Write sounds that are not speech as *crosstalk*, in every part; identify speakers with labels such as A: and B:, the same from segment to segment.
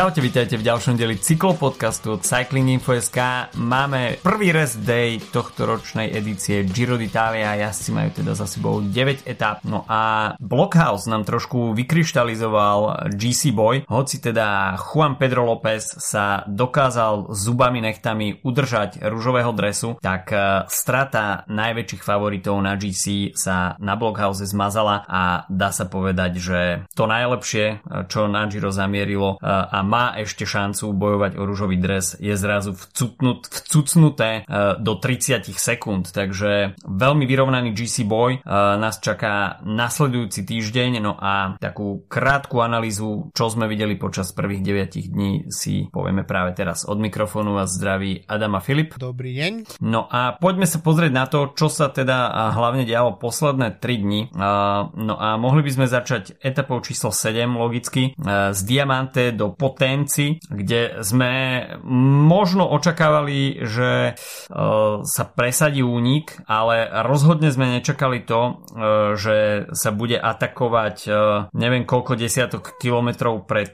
A: Čaute, vítajte v ďalšom deli cyklopodcastu od Cycling Info.sk. Máme prvý rest day tohto ročnej edície Giro d'Italia. Jazdci majú teda za sebou 9 etap. No a Blockhouse nám trošku vykryštalizoval GC Boy. Hoci teda Juan Pedro López sa dokázal zubami nechtami udržať rúžového dresu, tak e, strata najväčších favoritov na GC sa na Blockhouse zmazala a dá sa povedať, že to najlepšie, e, čo na Giro zamierilo e, a má ešte šancu bojovať o rúžový dres, je zrazu vcucnut, vcucnuté e, do 30 sekúnd. Takže veľmi vyrovnaný GC Boy e, nás čaká nasledujúci týždeň, no a takú krátku analýzu, čo sme videli počas prvých 9 dní si povieme práve teraz. Od mikrofónu vás zdraví Adama Filip.
B: Dobrý deň.
A: No a poďme sa pozrieť na to, čo sa teda hlavne dialo posledné 3 dni. No a mohli by sme začať etapou číslo 7 logicky z Diamante do Potenci, kde sme možno očakávali, že e, sa presadí únik, ale rozhodne sme nečakali to, e, že sa bude atakovať e, neviem koľko desiatok kilometrov pred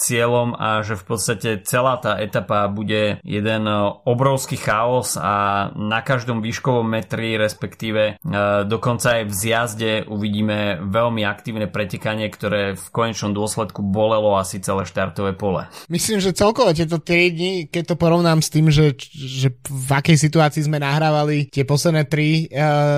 A: cieľom a že v podstate celá tá etapa bude jeden obrovský chaos a na každom výškovom metri, respektíve dokonca aj v zjazde uvidíme veľmi aktívne pretekanie, ktoré v konečnom dôsledku bolelo asi celé štartové pole.
B: Myslím, že celkovo tieto 3 dni, keď to porovnám s tým, že, že v akej situácii sme nahrávali tie posledné 3 uh,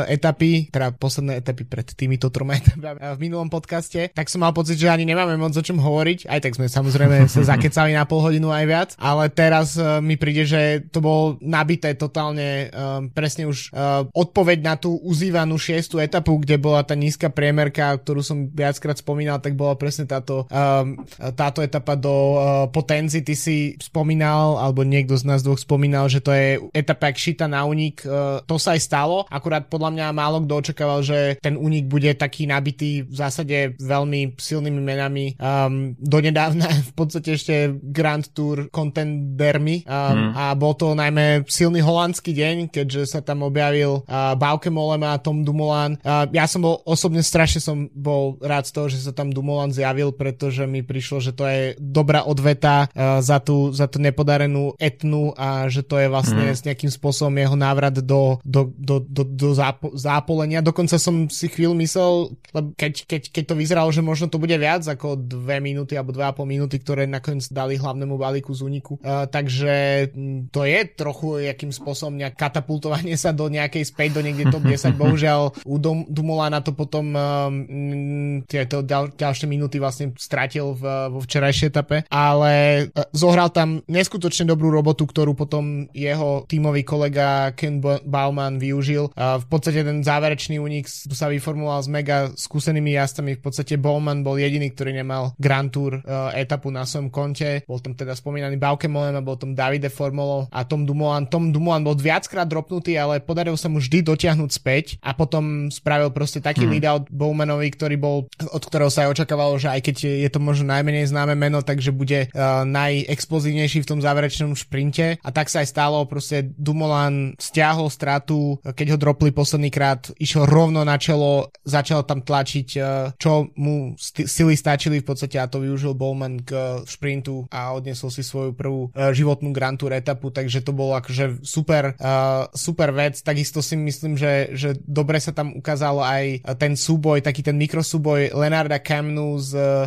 B: eh, etapy, teda posledné etapy pred týmito troma *laughs* etapami v minulom podcaste, tak som mal pocit, že ani nemáme moc o čom hovoriť. Aj tak sme samozrejme sa *laughs* zakecali na pol hodinu aj viac, ale teraz uh, mi príde, že to bolo nabité totálne um, presne už uh, odpoveď na tú uzývanú šiestu etapu, kde bola tá nízka priemerka, ktorú som viackrát spomínal, tak bola presne táto, um, táto etapa do uh, Potenzi, ty si spomínal, alebo niekto z nás dvoch spomínal, že to je etapa jak šita na únik. Uh, to sa aj stalo, akurát podľa mňa málo kto očakával, že ten únik bude taký nabitý v zásade veľmi silnými menami. Um, donedávna *laughs* v podstate ešte Grand Tour contendermi um, hmm. a bol to najmä silný holandský deň, keďže sa tam objavil uh, Bauke Molema a Tom Dumoulin. Uh, ja som bol osobne strašne som bol rád z toho, že sa tam Dumoulin zjavil, pretože mi prišlo, že to je do dobrá odveta uh, za, tú, za tú nepodarenú etnu a že to je vlastne mm. s nejakým spôsobom jeho návrat do, do, do, do, do zápo- zápolenia. Dokonca som si chvíľu myslel, keď, keď, keď to vyzeralo, že možno to bude viac ako dve minúty alebo dve a pol minúty, ktoré nakoniec dali hlavnému balíku z úniku. Uh, takže to je trochu jakým spôsobom nejak katapultovanie sa do nejakej späť, do niekde top 10. *laughs* Bohužiaľ u Dum- na to potom um, tieto ďal- ďalšie minúty vlastne stratil v, vo včerajšej etape ale e, zohral tam neskutočne dobrú robotu, ktorú potom jeho tímový kolega Ken Bauman využil. V podstate ten záverečný únik sa vyformuloval s mega skúsenými jazdcami. V podstate Bowman bol jediný, ktorý nemal Grand Tour e, etapu na svojom konte. Bol tam teda spomínaný Bauke Mollema, bol tam Davide Formolo a Tom Dumoulin. Tom Dumoulin bol viackrát dropnutý, ale podaril sa mu vždy dotiahnuť späť a potom spravil proste taký hmm. lead-out Bowmanovi, ktorý bol, od ktorého sa aj očakávalo, že aj keď je to možno najmenej známe meno, tak takže bude uh, najexplozívnejší v tom záverečnom šprinte. A tak sa aj stalo, proste Dumoulin stiahol stratu, keď ho dropli posledný krát, išiel rovno na čelo, začal tam tlačiť, uh, čo mu st- sily stačili v podstate a to využil Bowman k uh, šprintu a odniesol si svoju prvú uh, životnú Grand Tour etapu, takže to bolo akože super, uh, super vec, takisto si myslím, že, že dobre sa tam ukázalo aj ten súboj, taký ten mikrosúboj Lenarda Kamnu s, uh,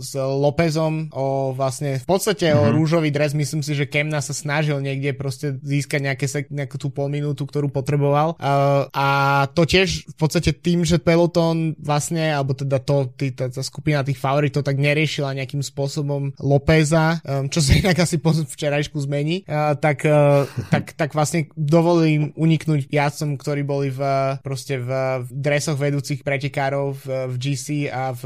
B: s Lópezom, o vlastne v podstate mm-hmm. o mhm. rúžový dres. Myslím si, že Kemna sa snažil niekde proste získať nejaké, nejakú tú pol minútu, ktorú potreboval. Uh, a to tiež v podstate tým, že peloton vlastne, alebo teda to, tý, tá, tá skupina tých favoritov tak neriešila nejakým spôsobom Lópeza, um, čo sa inak asi po včerajšku zmení, uh, tak, uh, tak, tak vlastne dovolili im uniknúť jazdcom, ktorí boli v, proste v, v dresoch vedúcich pretekárov v, v GC a v,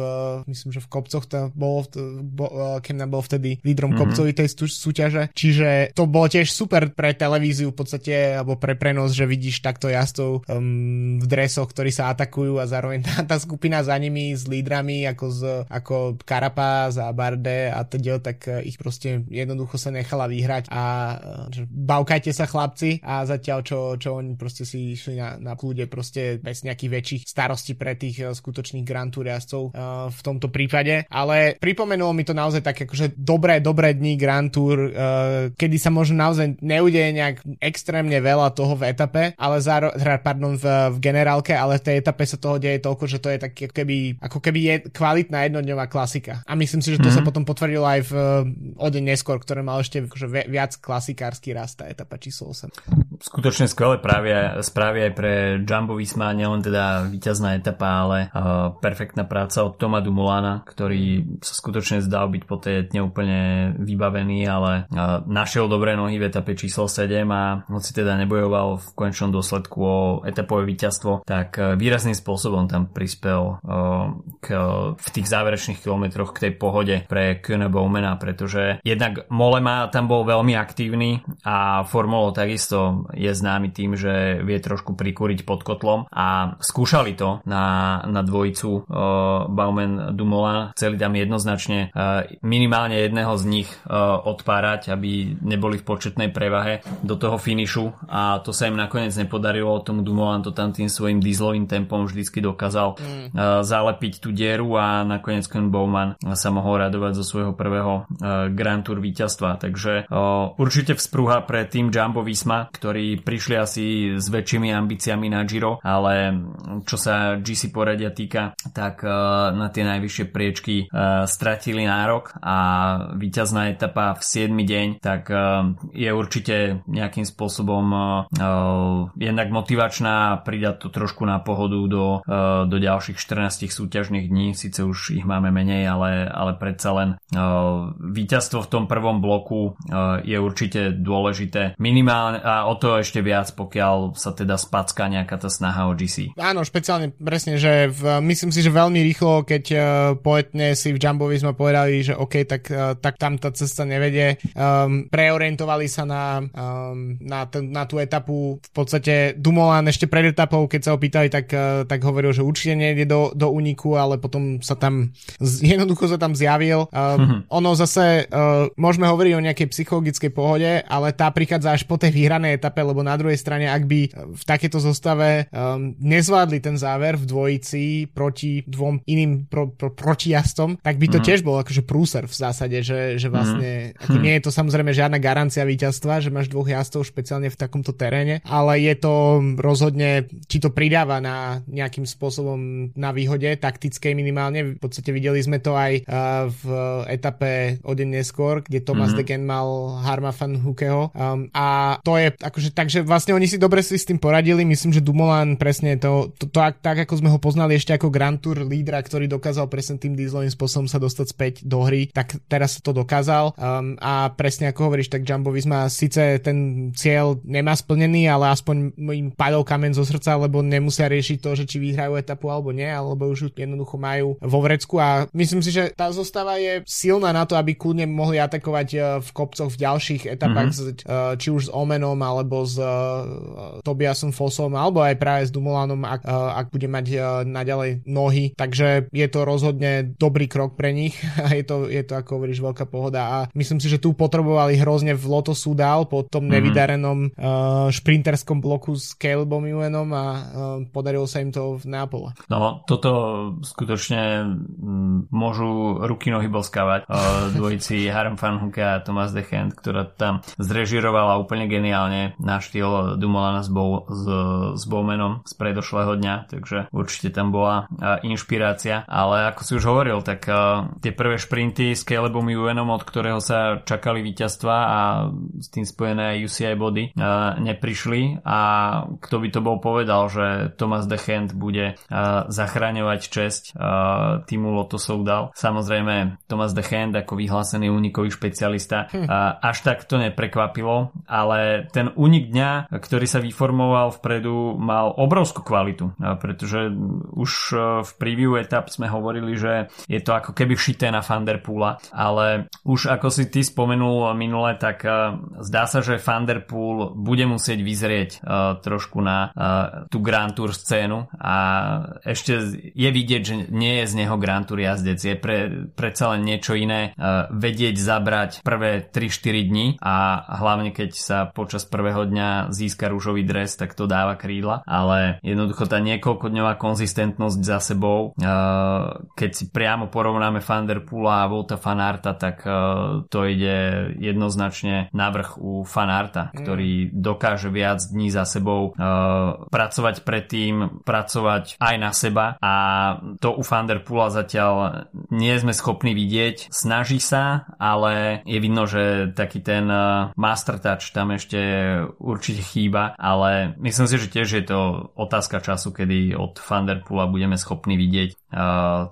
B: myslím, že v kopcoch to bolo, bo, Kemna bol vtedy lídrom mm-hmm. kopcovitej súťaže, čiže to bolo tiež super pre televíziu v podstate, alebo pre prenos, že vidíš takto jazdcov um, v dresoch, ktorí sa atakujú a zároveň *laughs* tá, tá skupina za nimi s lídrami ako, z, ako Carapaz a Barde a teda, tak eh, ich proste jednoducho sa nechala vyhrať a eh, že baukajte sa chlapci. A zatiaľ čo, čo oni proste si išli na, na kľude proste bez nejakých väčších starostí pre tých uh, skutočných Grand Tour jazdcov uh, v tomto prípade, ale pripomenulo mi to naozaj naozaj také akože dobré, dobré dní Grand Tour, uh, kedy sa možno naozaj neudeje nejak extrémne veľa toho v etape, ale záro, teda, pardon, v, v generálke, ale v tej etape sa toho deje toľko, že to je tak ako keby, ako keby je kvalitná jednodňová klasika. A myslím si, že to mm-hmm. sa potom potvrdilo aj v o deň neskôr, ktoré mal ešte akože viac klasikársky rast tá etapa číslo 8.
A: Skutočne skvelé správy, správy aj pre Jumbo Visma, nielen teda víťazná etapa, ale uh, perfektná práca od Toma Dumulana, ktorý sa skutočne zdal byť po tej etne úplne vybavený, ale našiel dobré nohy v etape číslo 7 a hoci teda nebojoval v konečnom dôsledku o etapové víťazstvo, tak uh, výrazným spôsobom tam prispel uh, k, v tých záverečných kilometroch k tej pohode pre Kühne Bowmana, pretože jednak Molema tam bol veľmi aktívny a Formulo takisto je známy tým, že vie trošku prikúriť pod kotlom a skúšali to na, na dvojicu uh, Bauman Dumoulin. Chceli tam jednoznačne minimálne jedného z nich uh, odpárať, aby neboli v početnej prevahe do toho finišu a to sa im nakoniec nepodarilo. Tomu Dumoulin to tam tým svojim dieselovým tempom vždycky dokázal mm. uh, zalepiť tú dieru a nakoniec Ken Bowman sa mohol radovať zo svojho prvého uh, Grand Tour víťazstva. Takže určite vzprúha pre tým Jumbo Visma, ktorí prišli asi s väčšími ambíciami na Giro, ale čo sa GC poradia týka, tak na tie najvyššie priečky stratili nárok a víťazná etapa v 7 deň, tak uh, je určite nejakým spôsobom jednak motivačná a pridať to trošku na pohodu do, do ďalších 14 súťažných dní, síce už ich máme menej, ale, ale predsa len víťazstvo v tom prvom bloku je určite dôležité minimálne a o to ešte viac, pokiaľ sa teda spacká nejaká tá snaha o GC.
B: Áno, špeciálne presne, že v, myslím si, že veľmi rýchlo, keď poetne si v Jumbovi sme povedali, že OK, tak, uh, tak tam tá cesta nevedie. Um, preorientovali sa na, um, na, t- na tú etapu. V podstate Dumoulin ešte pred etapou, keď sa ho pýtali, tak, uh, tak hovoril, že určite nejde do, do úniku, ale potom sa tam *laughs* jednoducho sa tam zjavil. Um, ono zase uh, môžeme hovoriť o nejakej psychologickej pohode, ale tá prichádza až po tej vyhranej etape, lebo na druhej strane, ak by v takéto zostave um, nezvládli ten záver v dvojici proti dvom iným pro, pro, protijazdom, tak by to mm. tiež bol akože prúser v zásade, že, že vlastne, mm. ako nie je to samozrejme žiadna garancia víťazstva, že máš dvoch jazdov špeciálne v takomto teréne, ale je to rozhodne, či to pridáva na nejakým spôsobom na výhode, taktickej minimálne. V podstate videli sme to aj uh, v etape o deň neskôr, kde Thomas mm. Degen mal Harma van Hukeho um, a to je akože takže vlastne oni si dobre si s tým poradili, myslím, že Dumoulin presne to, to, to tak, tak, ako sme ho poznali ešte ako Grand Tour lídra, ktorý dokázal presne tým dieselovým spôsobom sa dostať späť do hry, tak teraz to dokázal um, a presne ako hovoríš, tak Jumbo Visma síce ten cieľ nemá splnený, ale aspoň im padol kamen zo srdca, lebo nemusia riešiť to, že či vyhrajú etapu alebo nie, alebo už jednoducho majú vo vrecku a myslím si, že tá zostava je silná na to, aby kľudne mohli atakovať uh, v kopcoch v ďalších etapách, mm-hmm. či už s Omenom alebo s uh, Tobiasom Fosom alebo aj práve s Dumulanom, ak, uh, ak bude mať uh, naďalej nohy. Takže je to rozhodne dobrý krok pre nich *laughs* a je to, je to ako hovoríš, veľká pohoda a myslím si, že tu potrebovali hrozne v Loto Sudal po tom mm-hmm. nevydarenom uh, šprinterskom bloku s Calebom Ewanom a uh, podarilo sa im to v Neapole.
A: No, toto skutočne mm, môžu ruky nohy boskávať uh, dvojici *laughs* Harm Fanhuke a Thomas Dechent, ktorá tam zrežirovala úplne geniálne na štýl Dumolana s, Bow, s, s Bowmanom z predošlého dňa, takže určite tam bola inšpirácia, ale ako si už hovoril, tak tie prvé šprinty s Calebom Ewanom, od ktorého sa čakali víťazstva a s tým spojené UCI body neprišli a kto by to bol povedal, že Thomas de Hand bude zachraňovať česť týmu Lotto Soudal. Samozrejme Thomas de Hand ako vyhlásený únikový špecialista hm. až tak to neprekvapilo, ale ten únik dňa, ktorý sa vyformoval vpredu, mal obrovskú kvalitu, pretože už e, v preview etap sme hovorili, že je to ako keby šité na Fanderpoola, ale už ako si ty spomenul minule, tak e, zdá sa, že Fanderpool bude musieť vyzrieť e, trošku na tú Grand Tour scénu a ešte je vidieť, že nie je z neho Grand Tour jazdec, je pre, predsa len niečo iné vedieť zabrať prvé 3-4 dní a hlavne keď sa počas prvého dňa získa rúžový dres, tak to dáva krídla, ale jednoducho tá niekoľkodňová konzistentnosť za sebou, keď si priamo porovnáme Vanderpoola a Vouta Fanarta, tak to ide jednoznačne navrh u Fanarta, mm. ktorý dokáže viac dní za sebou pracovať predtým, pracovať aj na seba a to u Fanderpula zatiaľ nie sme schopní vidieť. Snaží sa, ale je vidno, že taký ten master touch tam ešte určite chýba, ale myslím si, že tiež je to otázka času, kedy od Fanderpula budeme schopní vidieť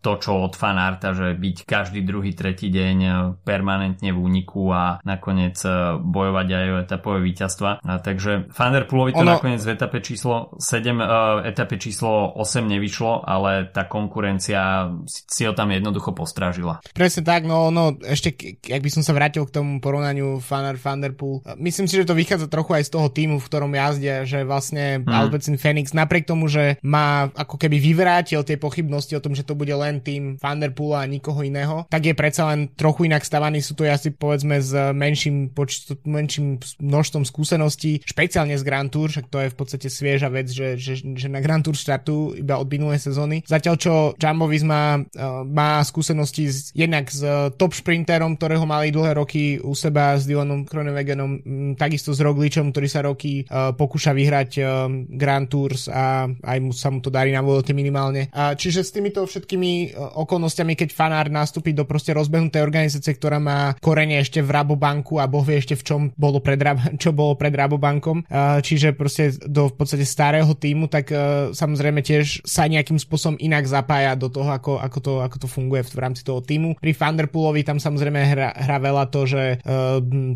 A: to, čo od fanarta, že byť každý druhý, tretí deň permanentne v úniku a nakoniec bojovať aj o etapové víťazstva. Takže Fanderpulovi to ono... nakoniec v etape číslo 7, etape číslo 8 nevyšlo, ale tá konkurencia si ho tam jednoducho postrážila.
B: Presne tak, no, no ešte, ak by som sa vrátil k tomu porovnaniu Fanar Fanderpool, myslím si, že to vychádza trochu aj z toho týmu, v ktorom jazdia, že vlastne hmm. Alpecin Phoenix napriek tomu, že má ako keby vyvrátil tie pochybnosti o tom, že to bude len tým Vanderpoola a nikoho iného, tak je predsa len trochu inak stavaný. Sú to asi povedzme s menším, počtu, menším množstvom skúseností, špeciálne z Grand Tour, však to je v podstate svieža vec, že, že, že na Grand Tour štartu iba od minulej sezóny. Zatiaľ čo Jumbo Visma uh, má skúsenosti z, jednak s uh, top šprinterom, ktorého mali dlhé roky u seba s Dylanom Kronewegenom, takisto s Rogličom, ktorý sa roky uh, pokúša vyhrať Grand Tours a aj mu sa mu to darí na minimálne. Uh, čiže s týmito týmito všetkými e, okolnostiami, keď fanár nastúpi do proste rozbehnutej organizácie, ktorá má korene ešte v Rabobanku a Boh vie ešte v čom bolo pred, *laughs* čo bolo pred Rabobankom, e, čiže proste do v podstate starého týmu, tak e, samozrejme tiež sa nejakým spôsobom inak zapája do toho, ako, ako, to, ako to funguje v rámci toho týmu. Pri Thunderpoolovi tam samozrejme hra, hra veľa to, že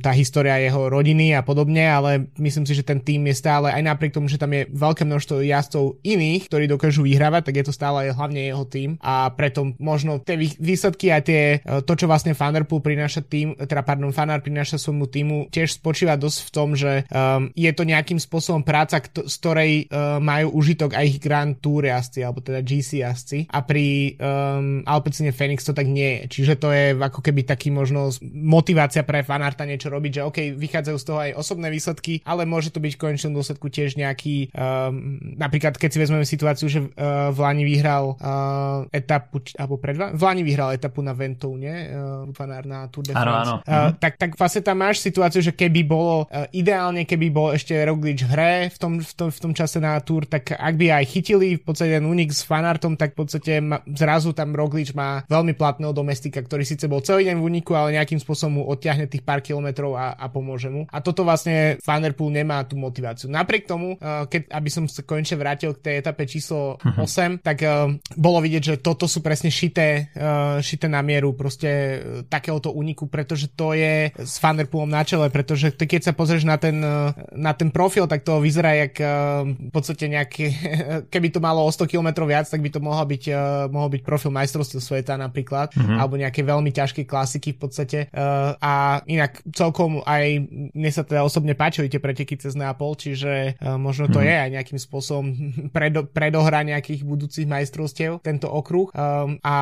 B: tá história jeho rodiny a podobne, ale myslím si, že ten tým je stále, aj napriek tomu, že tam je veľké množstvo jazdcov iných, ktorí dokážu vyhrávať, tak je to stále hlavne jeho tým a preto možno tie výsledky a tie, e, to, čo vlastne Fanderpool prináša tým, teda pardon, Fanár prináša svojmu týmu, tiež spočíva dosť v tom, že um, je to nejakým spôsobom práca, kto, z ktorej uh, majú užitok aj ich Grand Tour jazdci, alebo teda GC jazdci a pri um, Alpecine Phoenix to tak nie je. Čiže to je ako keby taký možno motivácia pre fanarta niečo robiť, že OK, vychádzajú z toho aj osobné výsledky, ale môže to byť v konečnom dôsledku tiež nejaký, um, napríklad keď si vezmeme situáciu, že uh, v Lani vyhral uh, etapu, alebo pred v Lani vyhral etapu na Ventoune, fanár na Tour de France. Áno, áno. Uh, mm-hmm. tak, tak vlastne tam máš situáciu, že keby bolo, uh, ideálne keby bol ešte Roglič hre v tom, v, tom, v tom čase na Tour, tak ak by aj chytili v podstate ten unik s fanartom, tak v podstate ma, zrazu tam Roglič má veľmi platného domestika, ktorý síce bol celý deň v úniku, ale nejakým spôsobom mu odťahne tých pár kilometrov a, a pomôže mu. A toto vlastne Vanderpool nemá tú motiváciu. Napriek tomu, uh, keď, aby som sa konečne vrátil k tej etape číslo 8, mm-hmm. tak uh, bolo vidieť vidieť, že toto sú presne šité, uh, šité na mieru proste uh, takéhoto úniku, pretože to je s Vanderpoolom na čele, pretože ty, keď sa pozrieš na ten, uh, na ten profil, tak to vyzerá jak uh, v podstate nejaké, *laughs* keby to malo o 100 km viac, tak by to mohol byť, uh, mohol byť profil majstrovstiev sveta napríklad, mm-hmm. alebo nejaké veľmi ťažké klasiky v podstate. Uh, a inak celkom aj mne sa teda osobne páčili tie preteky cez Neapol, čiže možno to mm-hmm. je aj nejakým spôsobom *laughs* predo, predohra nejakých budúcich majstrovstiev. Ten tento okruh um, a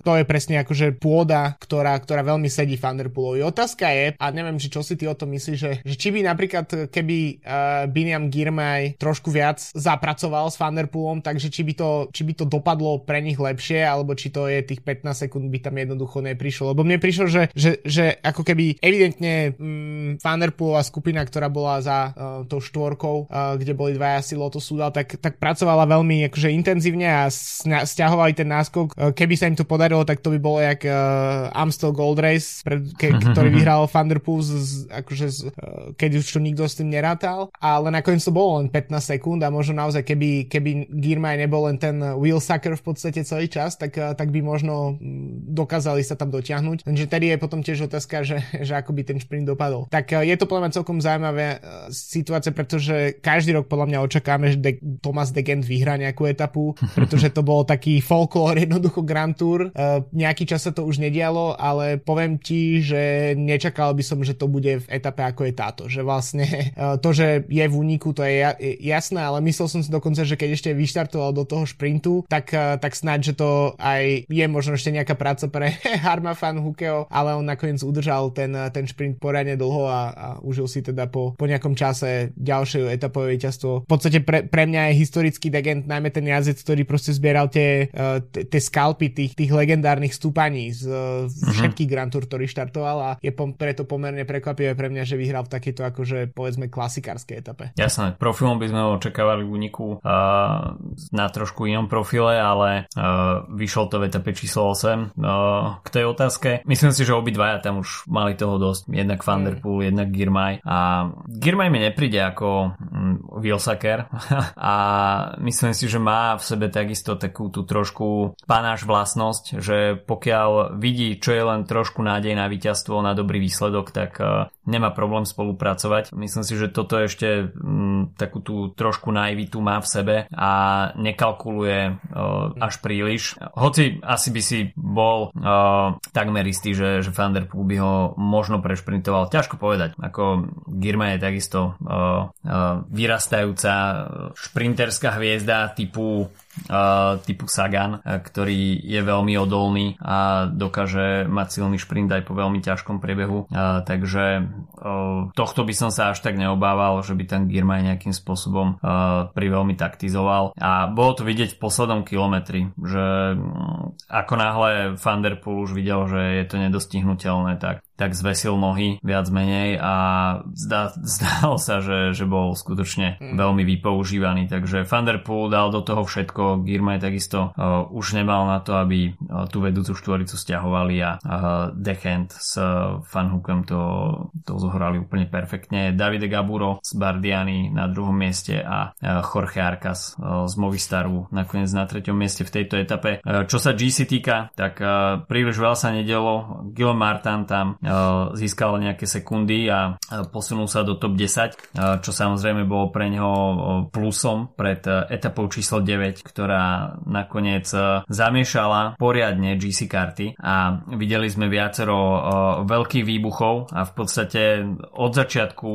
B: to je presne akože pôda, ktorá, ktorá veľmi sedí Thunderpoolovi. Otázka je, a neviem, či čo si ty o tom myslíš, že, že či by napríklad, keby uh, Biniam Girmay trošku viac zapracoval s Thunderpoolom, takže či by, to, či by to dopadlo pre nich lepšie, alebo či to je tých 15 sekúnd by tam jednoducho neprišlo. Lebo mne prišlo, že, že, že ako keby evidentne um, Thunderpoolová skupina, ktorá bola za uh, tou štvorkou, uh, kde boli dvaja si Sudal, tak, tak pracovala veľmi akože intenzívne a sna, stiahovali ten náskok. E, keby sa im to podarilo, tak to by bolo jak uh, Amstel Gold Race, pred, ke, ktorý vyhral Thunderpool, z, akože z, uh, keď už to nikto s tým nerátal. Ale nakoniec to bolo len 15 sekúnd a možno naozaj, keby, keby Girmay nebol len ten wheel sucker v podstate celý čas, tak, uh, tak by možno dokázali sa tam dotiahnuť. Takže tedy je potom tiež otázka, že, že ako by ten sprint dopadol. Tak uh, je to podľa mňa celkom zaujímavé uh, situácia, pretože každý rok podľa mňa očakáme, že De- Thomas de Gent vyhrá nejakú etapu, *laughs* pretože to bolo taký taký folklór *laughs* jednoducho Grand Tour. Uh, nejaký čas sa to už nedialo, ale poviem ti, že nečakal by som, že to bude v etape ako je táto. Že vlastne uh, to, že je v úniku, to je jasné, ale myslel som si dokonca, že keď ešte vyštartoval do toho šprintu, tak, uh, tak snáď, že to aj je možno ešte nejaká práca pre *laughs* Harma Fan Hukeo, ale on nakoniec udržal ten, ten šprint poriadne dlho a, a užil si teda po, po nejakom čase ďalšie etapové víťazstvo. V podstate pre, pre mňa je historický degent najmä ten jazdec, ktorý proste zbieral tie tie, uh, tie skalpy tých, tých legendárnych stúpaní z, z uh-huh. všetkých Grand Tour, ktorý štartoval a je pom- preto pomerne prekvapivé pre mňa, že vyhral v takejto akože povedzme klasikárskej etape.
A: Jasné, profilom by sme očakávali úniku uh, na trošku inom profile, ale uh, vyšlo to v etape číslo 8. Uh, k tej otázke, myslím si, že obidvaja tam už mali toho dosť. Jednak Van Der Poel, mm. jednak Girmay a Girmay mi nepríde ako um, Wilsaker *laughs* a myslím si, že má v sebe takisto takú tú trošku panáš vlastnosť, že pokiaľ vidí, čo je len trošku nádej na víťazstvo, na dobrý výsledok, tak uh, nemá problém spolupracovať. Myslím si, že toto ešte um, takú tú trošku naivitu má v sebe a nekalkuluje uh, až príliš. Hoci asi by si bol uh, takmer istý, že, že Van der Poel by ho možno prešprintoval. Ťažko povedať. Ako Girma je takisto uh, uh, vyrastajúca šprinterská hviezda typu typu Sagan, ktorý je veľmi odolný a dokáže mať silný šprint aj po veľmi ťažkom priebehu. Takže tohto by som sa až tak neobával, že by ten Girmay nejakým spôsobom uh, pri veľmi taktizoval. A bolo to vidieť v poslednom kilometri, že um, ako náhle Van Der Poel už videl, že je to nedostihnutelné, tak tak zvesil nohy viac menej a zdá, *laughs* zdalo sa, že, že bol skutočne mm. veľmi vypoužívaný. Takže Van Der Poel dal do toho všetko, Girmay takisto uh, už nemal na to, aby uh, tú vedúcu štvoricu stiahovali a uh, Dechent s uh, Fanhukem to, to zohrali úplne perfektne. Davide Gaburo z Bardiani na druhom mieste a uh, Jorge Arcas uh, z Movistaru nakoniec na treťom mieste v tejto etape. Uh, čo sa GC týka, tak uh, príliš veľa sa nedelo. Gil Martin tam získal nejaké sekundy a posunul sa do top 10, čo samozrejme bolo pre neho plusom pred etapou číslo 9, ktorá nakoniec zamiešala poriadne GC karty a videli sme viacero veľkých výbuchov a v podstate od začiatku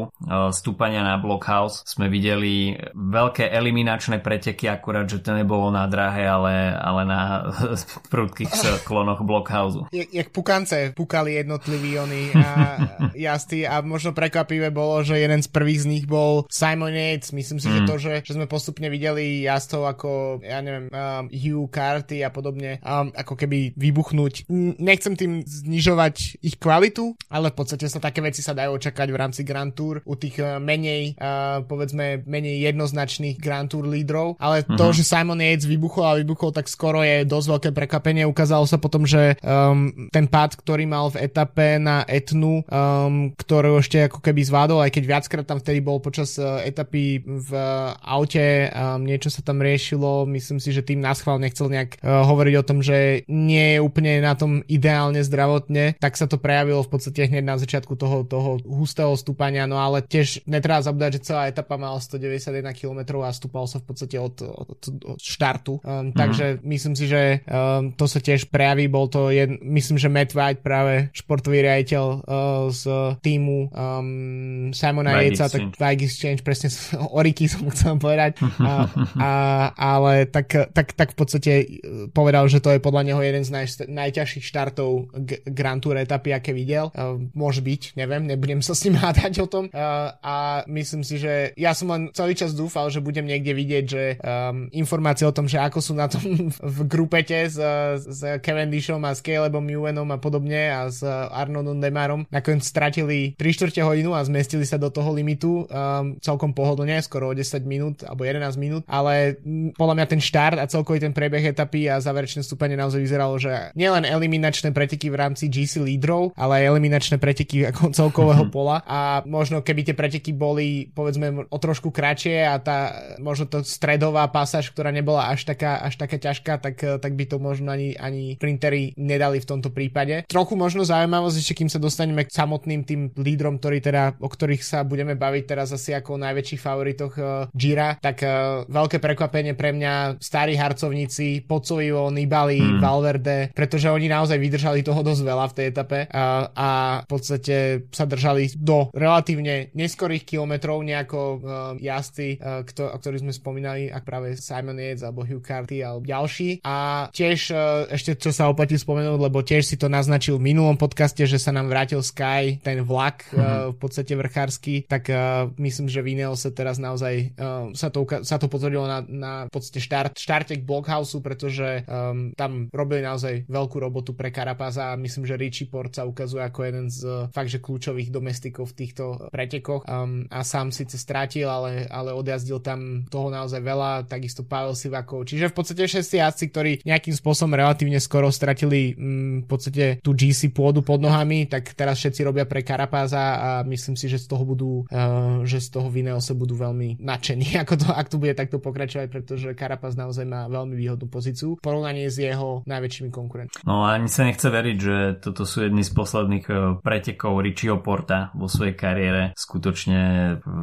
A: stúpania na Blockhouse sme videli veľké eliminačné preteky, akurát, že to nebolo na dráhe, ale, ale na *laughs* prudkých klonoch Blockhouse.
B: Jak pukance pukali jednotliví oni a *laughs* jazdci a možno prekvapivé bolo, že jeden z prvých z nich bol Simon Yates. Myslím si, mm. že to, že, že sme postupne videli jazdcov ako, ja neviem, um, Hugh Carty a podobne, um, ako keby vybuchnúť. Nechcem tým znižovať ich kvalitu, ale v podstate sa také veci sa dajú očakať v rámci Grand Tour u tých uh, menej, uh, povedzme, menej jednoznačných Grand Tour lídrov, ale mm-hmm. to, mhm. že Simon Yates vybuchol a vybuchol tak skoro je dosť veľké prekvapenie. Ukázalo sa potom, že um, ten pád, ktorý mal v etape na Etnu, um, ktorú ešte ako keby zvládol, aj keď viackrát tam vtedy bol počas uh, etapy v uh, aute, um, niečo sa tam riešilo, myslím si, že tým nás chval nechcel nejak uh, hovoriť o tom, že nie je úplne na tom ideálne zdravotne, tak sa to prejavilo v podstate hneď na začiatku toho, toho hustého stúpania, no ale tiež netreba zabúdať, že celá etapa mala 191 km a stúpal sa v podstate od, od, od štartu, um, mm. takže myslím si, že um, to sa tiež prejaví, bol to jed, myslím, že Matt White práve športový riaditeľ uh, z týmu um, Simona Yatesa, tak Bike Exchange, presne *laughs* Oriky som chcel povedať, a, a, ale tak, tak, tak v podstate uh, povedal, že to je podľa neho jeden z naj, najťažších štartov G- Grand Tour etapy, aké videl. Uh, môže byť, neviem, nebudem sa s ním *laughs* hádať o tom. Uh, a myslím si, že ja som len celý čas dúfal, že budem niekde vidieť, že um, informácie o tom, že ako sú na tom *laughs* v grupete s, s Cavendishom a s Calebom Ewanom a podobne a s Arnoldom Demarom Majerom nakoniec stratili 3 čtvrte hodinu a zmestili sa do toho limitu um, celkom pohodlne, skoro o 10 minút alebo 11 minút, ale m, podľa mňa ten štart a celkový ten priebeh etapy a záverečné stúpanie naozaj vyzeralo, že nielen eliminačné preteky v rámci GC lídrov, ale aj eliminačné preteky ako *laughs* celkového pola. A možno keby tie preteky boli povedzme o trošku kratšie a tá možno to stredová pasáž, ktorá nebola až taká, až taká ťažká, tak, tak by to možno ani, ani printery nedali v tomto prípade. Trochu možno zaujímavosť ešte kým sa dostane dostaneme k samotným tým lídrom, ktorí teda, o ktorých sa budeme baviť teraz asi ako o najväčších favoritoch uh, Gira, tak uh, veľké prekvapenie pre mňa starí harcovníci, Pocovivo, Nibali, mm. Valverde, pretože oni naozaj vydržali toho dosť veľa v tej etape uh, a v podstate sa držali do relatívne neskorých kilometrov nejako uh, jazdci, uh, kto, o ktorých sme spomínali, ak práve Simon Yates alebo Hugh Carty alebo ďalší. A tiež uh, ešte čo sa oplatí spomenúť, lebo tiež si to naznačil v minulom podcaste, že sa nám vrátil Sky, ten vlak mm-hmm. uh, v podstate vrchársky, tak uh, myslím, že v sa teraz naozaj uh, sa, to, sa to potvrdilo na, na v podstate štart, štarte k Blockhouse, pretože um, tam robili naozaj veľkú robotu pre Karapaza a myslím, že Richie Port sa ukazuje ako jeden z uh, fakt, že kľúčových domestikov v týchto pretekoch um, a sám síce strátil, ale, ale odjazdil tam toho naozaj veľa, takisto Pavel Sivakov, čiže v podstate všetci jazdci, ktorí nejakým spôsobom relatívne skoro stratili um, v podstate tú GC pôdu pod nohami, tak teraz všetci robia pre Karapáza a myslím si, že z toho budú, uh, že z toho v Ineose budú veľmi nadšení, *laughs* ako to, ak to bude takto pokračovať, pretože Karapaz naozaj má veľmi výhodnú pozíciu v porovnaní s jeho najväčšími konkurentmi.
A: No ani sa nechce veriť, že toto sú jedny z posledných e, pretekov Richieho Porta vo svojej kariére. Skutočne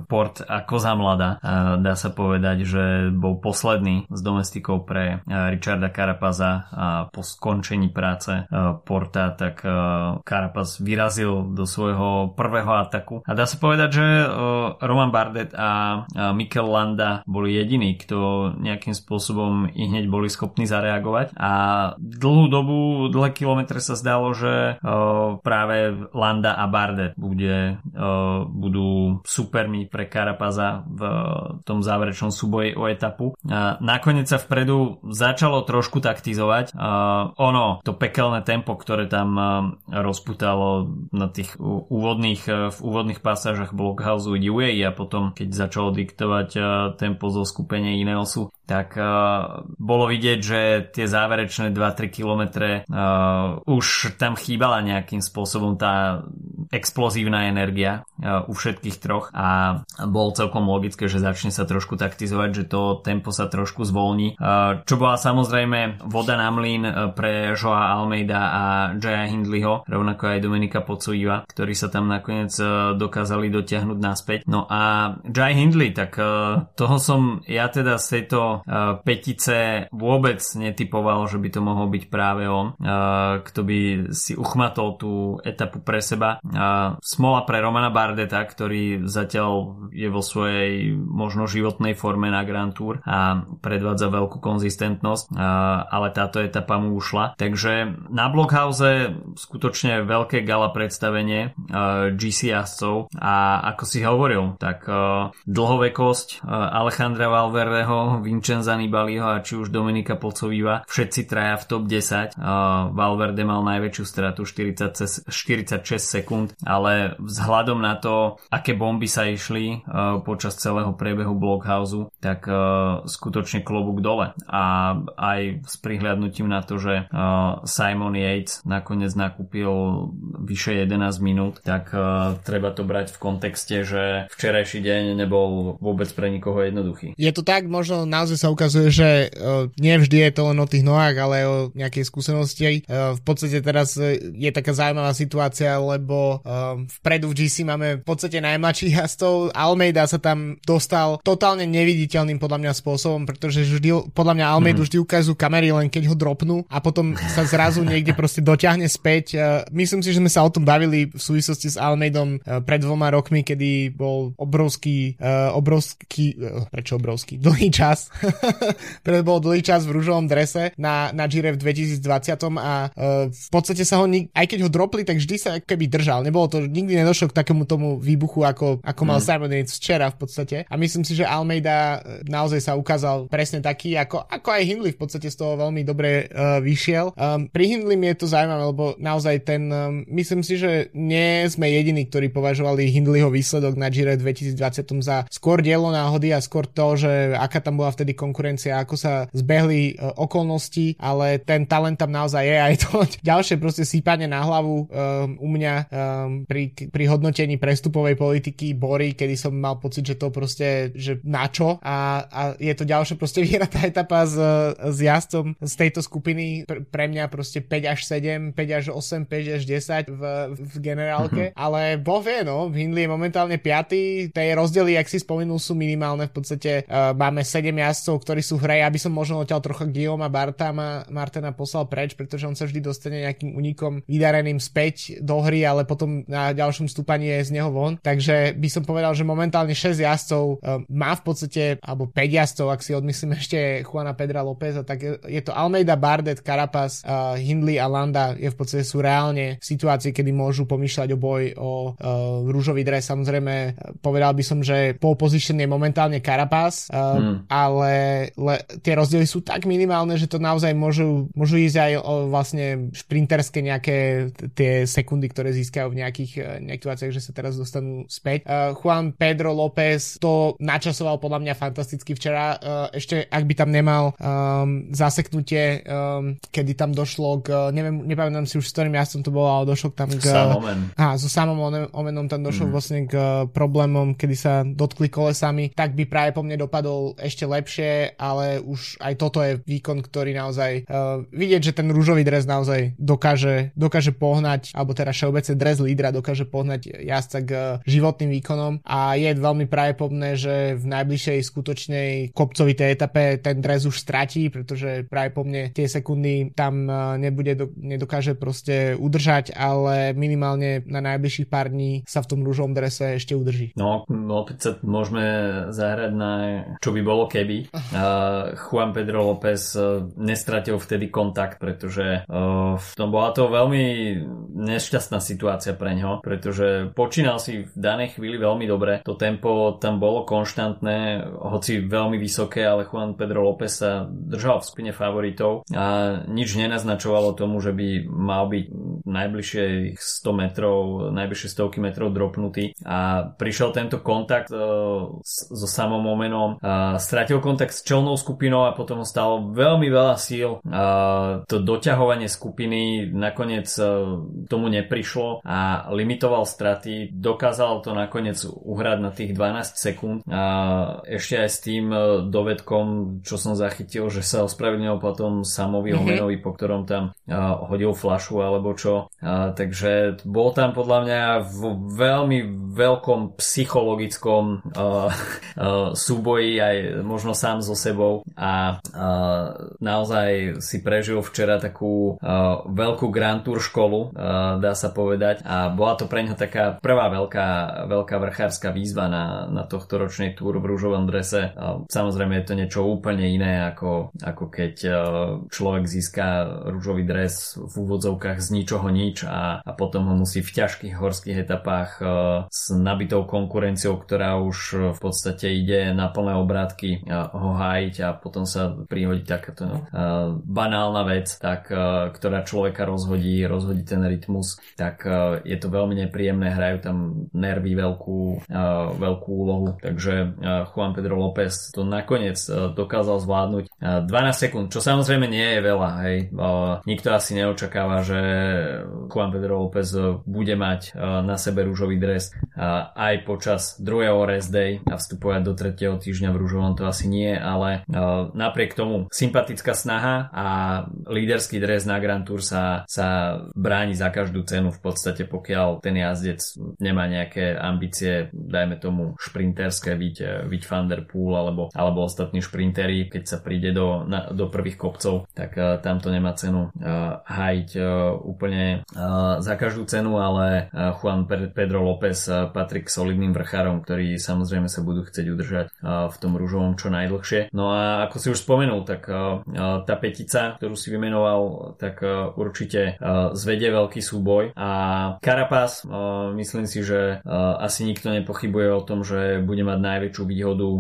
A: Port ako za mladá. Dá sa povedať, že bol posledný z domestikov pre e, Richarda Karapaza a po skončení práce Porta, tak Karapaz vyrazil do svojho prvého ataku. A dá sa povedať, že Roman Bardet a Mikel Landa boli jediní, kto nejakým spôsobom i hneď boli schopní zareagovať. A dlhú dobu, dlhé kilometre sa zdalo, že práve Landa a Bardet bude, budú supermi pre Karapaza v tom záverečnom súboji o etapu. A nakoniec sa vpredu začalo trošku taktizovať. Ono, to pekelné tempo, ktoré tam rozputalo na tých úvodných, v úvodných pasážach Blockhouse UAE a potom keď začalo diktovať tempo zo skupenia Ineosu, tak uh, bolo vidieť, že tie záverečné 2-3 kilometre uh, už tam chýbala nejakým spôsobom tá explozívna energia uh, u všetkých troch a bol celkom logické, že začne sa trošku taktizovať, že to tempo sa trošku zvolní. Uh, čo bola samozrejme voda na mlyn uh, pre Joa Almeida a Jaya Hindleyho, rovnako aj Dominika Pocuiva, ktorí sa tam nakoniec dokázali dotiahnuť naspäť. No a Jai Hindley, tak toho som ja teda z tejto petice vôbec netypoval, že by to mohol byť práve on, kto by si uchmatol tú etapu pre seba. Uh, smola pre Romana Bardeta, ktorý zatiaľ je vo svojej možno životnej forme na Grand Tour a predvádza veľkú konzistentnosť, uh, ale táto etapa mu ušla. Takže na Blockhouse skutočne veľké gala predstavenie GC jazdcov a ako si hovoril, tak dlhovekosť Alejandra Valverdeho, Vincenza Nibaliho a či už Dominika Pocovíva, všetci traja v top 10. Uh, Valverde mal najväčšiu stratu 40, 46 sekúnd, ale vzhľadom na to, aké bomby sa išli uh, počas celého priebehu Blockhouse, tak uh, skutočne klobúk dole. A aj s prihľadnutím na to, že uh, Simon Yates nakoniec nakúpil vyše 11 minút, tak uh, treba to brať v kontexte, že včerajší deň nebol vôbec pre nikoho jednoduchý.
B: Je to tak, možno naozaj sa ukazuje, že uh, nie vždy je to len o tých nohách, ale o nejakej skúsenosti. Uh, v podstate teraz je taká zaujímavá situácia, lebo uh, vpredu v GC máme v podstate najmladších jazdcov. Almeida sa tam dostal totálne neviditeľným podľa mňa spôsobom, pretože vždy, podľa mňa Almeidu mm. vždy ukazujú kamery len keď ho dropnú a potom sa zrazu niekde proste doťahne späť. Uh, myslím si, že sme sa o tom bavili v súvislosti s Almeidom uh, pred dvoma rokmi, kedy bol obrovský, uh, obrovský, uh, prečo obrovský, dlhý čas *laughs* pretože bol dlhý čas v rúžovom drese na, na Gire v 2020 a uh, v podstate sa ho, nik- aj keď ho dropli, tak vždy sa keby držal. Nebolo to, nikdy nedošlo k takému tomu výbuchu, ako, ako mal mm. Simon Yates včera v podstate. A myslím si, že Almeida e, naozaj sa ukázal presne taký, ako, ako aj Hindley v podstate z toho veľmi dobre uh, vyšiel. Um, pri Hindley mi je to zaujímavé, lebo naozaj ten, um, myslím si, že nie sme jediní, ktorí považovali Hindleyho výsledok na Gire 2020 za skôr dielo náhody a skôr to, že aká tam bola vtedy konkurencia, ako sa zbehli uh, okolnosti, ale ten talent tam naozaj je a je to *laughs* ďalšie proste sípanie na hlavu um, u mňa um, pri, pri hodnotení prestupovej politiky Bory, kedy som mal pocit, že to proste, že na čo a, a je to ďalšia proste vyhratá etapa s, s jazdcom z tejto skupiny pre, pre mňa proste 5 až 7, 5 až 8, 5 až 10 v, v generálke, mm-hmm. ale Boh vie, no, Hindley je momentálne 5. Tie rozdiely, ak si spomenul, sú minimálne, v podstate uh, máme 7 jazdcov ktorí sú v hre. Ja by som možno odtiaľ trocha Guillaume a Barta ma, Martena poslal preč, pretože on sa vždy dostane nejakým unikom vydareným späť do hry, ale potom potom na ďalšom stúpaní je z neho von. Takže by som povedal, že momentálne 6 jazdcov uh, má v podstate, alebo 5 jazdcov, ak si odmyslím ešte Juana Pedra Lópeza, tak je, je to Almeida, Bardet, Carapaz, uh, Hindley a Landa je v podstate sú reálne situácie, kedy môžu pomýšľať o boj o uh, rúžový dres. Samozrejme, povedal by som, že pole position je momentálne Carapaz, hmm. ale le, tie rozdiely sú tak minimálne, že to naozaj môžu, môžu ísť aj o vlastne šprinterské nejaké tie sekundy, ktoré získajú v nejakých, eh, nejakých situáciách, že sa teraz dostanú späť. Uh, Juan Pedro López to načasoval podľa mňa fantasticky včera. Uh, ešte ak by tam nemal um, zaseknutie, um, kedy tam došlo k, neviem, nepamätám si už s ktorým jazdcom to bolo, ale došlo tam k... Á, so samom omenom tam došlo mm. vlastne k problémom, kedy sa dotkli kolesami, tak by práve po mne dopadol ešte lepšie, ale už aj toto je výkon, ktorý naozaj uh, vidieť, že ten rúžový dres naozaj dokáže, dokáže pohnať, alebo teda všeobecne dres lídra dokáže pohnať jazdca k uh, životným výkonom a je veľmi pravdepodobné, že v najbližšej skutočnej kopcovitej etape ten dres už stratí, pretože práve po mne tie sekundy tam uh, nebude, do, nedokáže proste udržať, ale minimálne na najbližších pár dní sa v tom rúžovom drese ešte udrží.
A: No, opäť sa môžeme zahrať na čo by bolo keby. Uh, Juan Pedro López nestratil vtedy kontakt, pretože uh, v tom bola to veľmi nešťastná situácia pre ňo, pretože počínal si v danej chvíli veľmi dobre. To tempo tam bolo konštantné, hoci veľmi vysoké, ale Juan Pedro López sa držal v skupine favoritov a nič nenaznačovalo tomu, že by mal byť najbližšie 100 metrov, najbližšie stovky metrov dropnutý a prišiel tento kontakt uh, so samom momenom, uh, stratil kontakt s čelnou skupinou a potom ho stalo veľmi veľa síl. Uh, to doťahovanie skupiny nakoniec uh, tomu neprišlo a limitoval straty, dokázal to nakoniec uhrať na tých 12 sekúnd a ešte aj s tým dovedkom, čo som zachytil, že sa ospravedlnil potom Samovi mm-hmm. Homenovi, po ktorom tam uh, hodil flašu alebo čo. Takže bol tam podľa mňa v veľmi veľkom psychologickom uh, súboji aj možno sám so sebou a naozaj si prežil včera takú veľkú Grand Tour školu, dá sa povedať a bola to pre ňa taká prvá veľká, veľká vrchárska výzva na, na tohto ročnej túr v rúžovom drese. Uh, samozrejme je to niečo úplne iné ako, ako keď uh, človek získa rúžový dres v úvodzovkách z ničoho nič a, a potom ho musí v ťažkých horských etapách uh, s nabitou konkurenciou, ktorá už v podstate ide na plné obrátky uh, ho hájiť a potom sa prihodiť takáto uh, banálna vec, tak, ktorá človeka rozhodí, rozhodí ten rytmus, tak je to veľmi nepríjemné, hrajú tam nervy veľkú, veľkú úlohu, takže Juan Pedro López to nakoniec dokázal zvládnuť. Uh, 12 sekúnd, čo samozrejme nie je veľa, hej, nikto asi neočakáva, že Juan Pedro López bude mať na sebe rúžový dres aj počas druhého rest day a vstupovať do tretieho týždňa v rúžovom to asi nie, ale napriek tomu sympatická snaha a líderský dres na Grand Tour sa, sa bráni za každú cenu v podstate, pokiaľ ten jazdec nemá nejaké ambície, dajme tomu šprinterské, byť, byť Van der Poel alebo, alebo ostatní šprintery, keď sa príde do, na, do prvých kopcov, tak uh, tam to nemá cenu uh, hájiť uh, úplne uh, za každú cenu, ale uh, Juan Pedro López uh, patrí k solidným vrchárom, ktorí samozrejme sa budú chcieť udržať uh, v tom rúžovom čo najdlhšie. No a ako si už spomenul, tak uh, tá petica, ktorú si vymenoval, tak uh, určite uh, zvedie veľký súboj a Carapaz, uh, myslím si, že asi nikto nepochybuje o tom, že bude mať najväčšiu výhodu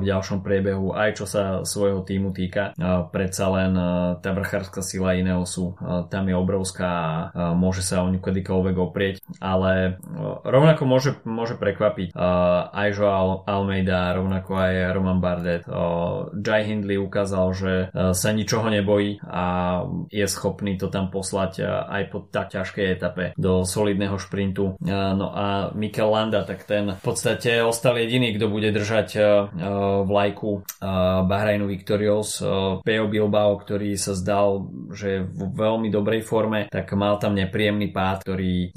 A: v ďalšom priebehu, aj čo sa svojho týmu týka. Predsa len tá vrchárska sila Ineosu tam je obrovská a môže sa o ňu kedykoľvek oprieť, ale rovnako môže, môže prekvapiť aj Joao Almeida, rovnako aj Roman Bardet. Jai Hindley ukázal, že sa ničoho nebojí a je schopný to tam poslať aj po tak ťažkej etape do solidného šprintu. Uh, no a Mikel Landa, tak ten v podstate ostal jediný, kto bude držať uh, vlajku uh, Bahrajnu Victorious. Peo Bilbao, ktorý sa zdal, že je v veľmi dobrej forme, tak mal tam nepríjemný pád, ktorý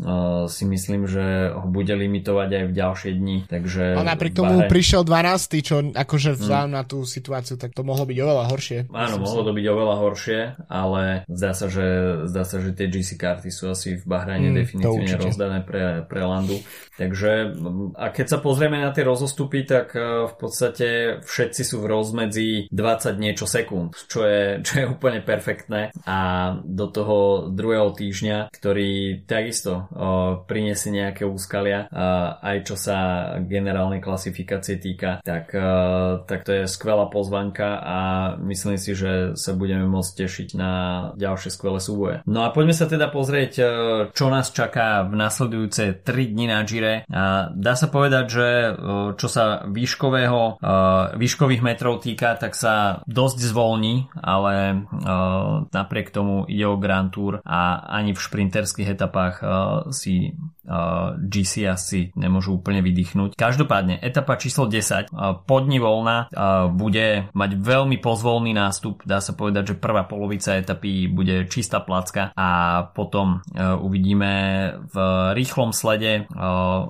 A: si myslím, že ho bude limitovať aj v ďalšie dni. Takže
B: a napriek tomu Bahrain... prišiel 12, čo akože hmm. vzhľadom hmm. na tú situáciu, tak to mohlo byť oveľa horšie.
A: Áno, mohlo to byť oveľa horšie, ale zdá sa, že, zdá sa, že tie GC karty sú asi v Bahrajne hmm. definitívne definitívne rozdané pre, pre Landu. Takže a keď sa pozrieme na tie rozostupy, tak e, v podstate všetci sú v rozmedzi 20 niečo sekúnd, čo je, čo je úplne perfektné a do toho druhého týždňa, ktorý takisto o, priniesie nejaké úskalia, a, aj čo sa generálnej klasifikácie týka, tak, e, tak to je skvelá pozvanka a myslím si, že sa budeme môcť tešiť na ďalšie skvelé súboje. No a poďme sa teda pozrieť, e, čo nás čaká v nasledujúce 3 dni na Gire. A dá sa povedať, že čo sa výškového, výškových metrov týka, tak sa dosť zvolní, ale napriek tomu ide o Grand Tour a ani v šprinterských etapách si GC asi nemôžu úplne vydýchnuť. Každopádne, etapa číslo 10, podni voľna, bude mať veľmi pozvolný nástup. Dá sa povedať, že prvá polovica etapy bude čistá placka a potom uvidíme v rýchlom slede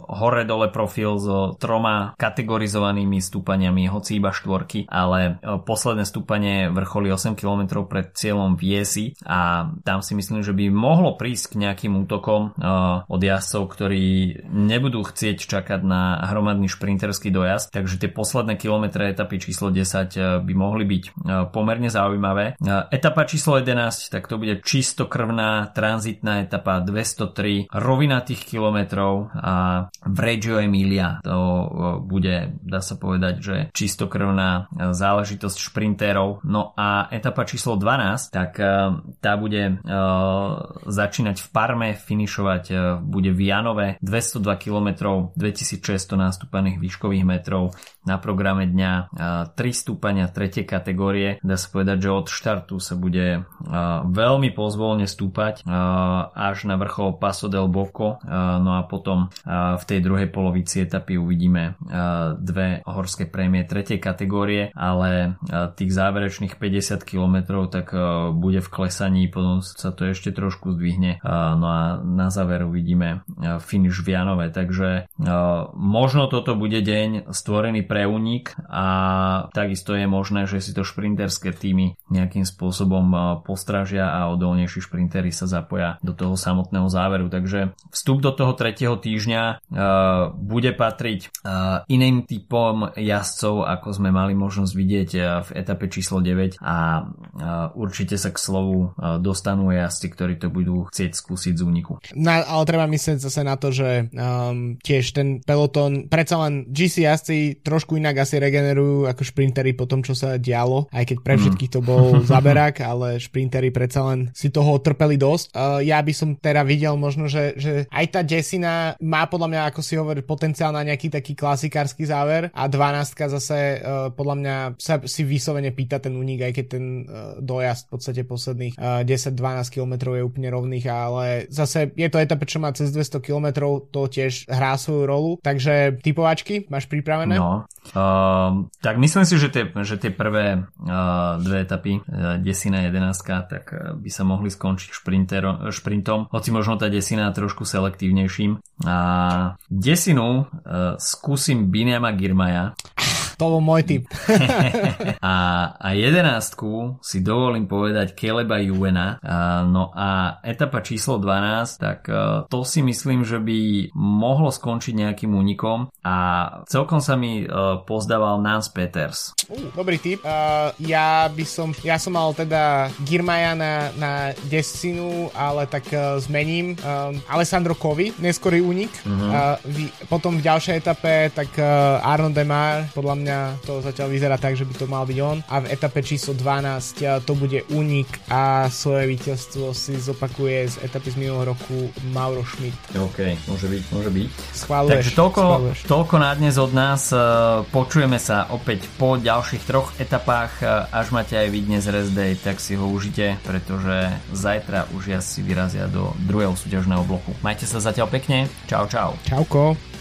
A: hore-dole profil so troma kategorizovanými stúpaniami, hoci iba štvorky, ale posledné stúpanie vrcholí 8 km pred cieľom Viesi a tam si myslím, že by mohlo prísť k nejakým útokom od jazdcov jazdcov, ktorí nebudú chcieť čakať na hromadný šprinterský dojazd, takže tie posledné kilometre etapy číslo 10 eh, by mohli byť eh, pomerne zaujímavé. Eh, etapa číslo 11, tak to bude čistokrvná tranzitná etapa 203 rovinatých kilometrov a v Reggio Emilia to bude, dá sa povedať, že čistokrvná záležitosť šprintérov. No a etapa číslo 12, tak tá bude začínať v Parme, finišovať bude v Janove 202 km 2600 nástupaných výškových metrov na programe dňa 3 stúpania 3. kategórie. Dá sa povedať, že od štartu sa bude veľmi pozvolne stúpať až na vrchol Paso del Boco. No a potom v tej druhej polovici etapy uvidíme dve horské prémie 3. kategórie, ale tých záverečných 50 km tak bude v klesaní, potom sa to ešte trošku zdvihne. No a na záver uvidíme finish v Janove. Takže možno toto bude deň stvorený pre únik a takisto je možné, že si to šprinterské týmy nejakým spôsobom postražia a odolnejší šprintery sa zapoja do toho samotného záveru. Takže vstup do toho tretieho týždňa bude patriť iným typom jazdcov, ako sme mali možnosť vidieť v etape číslo 9 a určite sa k slovu dostanú jazdci, ktorí to budú chcieť skúsiť z úniku.
B: Na, ale treba myslieť zase na to, že um, tiež ten peloton, predsa len GC jazdci trošku inak asi regenerujú ako šprintery po tom, čo sa dialo, aj keď pre mhm. všetkých to bol *laughs* zaberak, ale šprintery predsa len si toho trpeli dosť. Uh, ja by som teda videl možno, že, že aj tá Jessina má podľa mňa, ako si hovorí, potenciál na nejaký taký klasikársky záver a 12 zase uh, podľa mňa sa si vyslovene pýta ten únik, aj keď ten uh, dojazd v podstate posledných uh, 10-12 km je úplne rovných, ale zase je to etapa, čo má cez 200 km, to tiež hrá svoju rolu. Takže typovačky máš pripravené?
A: No, uh, tak myslím si, že tie, že tie prvé uh, dve etapy, uh, desina a jedenáctka, tak uh, by sa mohli skončiť šprintom, hoci možno tá desina trošku selektívnejším. A desinu uh, skúsim Biniama Girmaja. *laughs*
B: To bol môj typ. *laughs*
A: a, a jedenáctku si dovolím povedať Keleba Juvena. A, no a etapa číslo 12, tak a, to si myslím, že by mohlo skončiť nejakým únikom a celkom sa mi a, pozdával Nance Peters.
B: Uh, dobrý typ. Uh, ja by som, ja som mal teda Girmaja na, na desinu, ale tak uh, zmením. Um, Alessandro Kovi, neskorý únik. Uh-huh. Uh, v, potom v ďalšej etape tak uh, Arno Demar, podľa mňa to zatiaľ vyzerá tak, že by to mal byť on. A v etape číslo 12 to bude únik a svoje víťazstvo si zopakuje z etapy z minulého roku Mauro Schmidt.
A: OK, môže byť, môže byť.
B: Schváluješ.
A: Takže toľko, toľko na dnes od nás. E, počujeme sa opäť po ďalších troch etapách. E, až máte aj vy dnes rest day, tak si ho užite, pretože zajtra už ja si vyrazia do druhého súťažného bloku. Majte sa zatiaľ pekne. Čau, čau.
B: Čauko.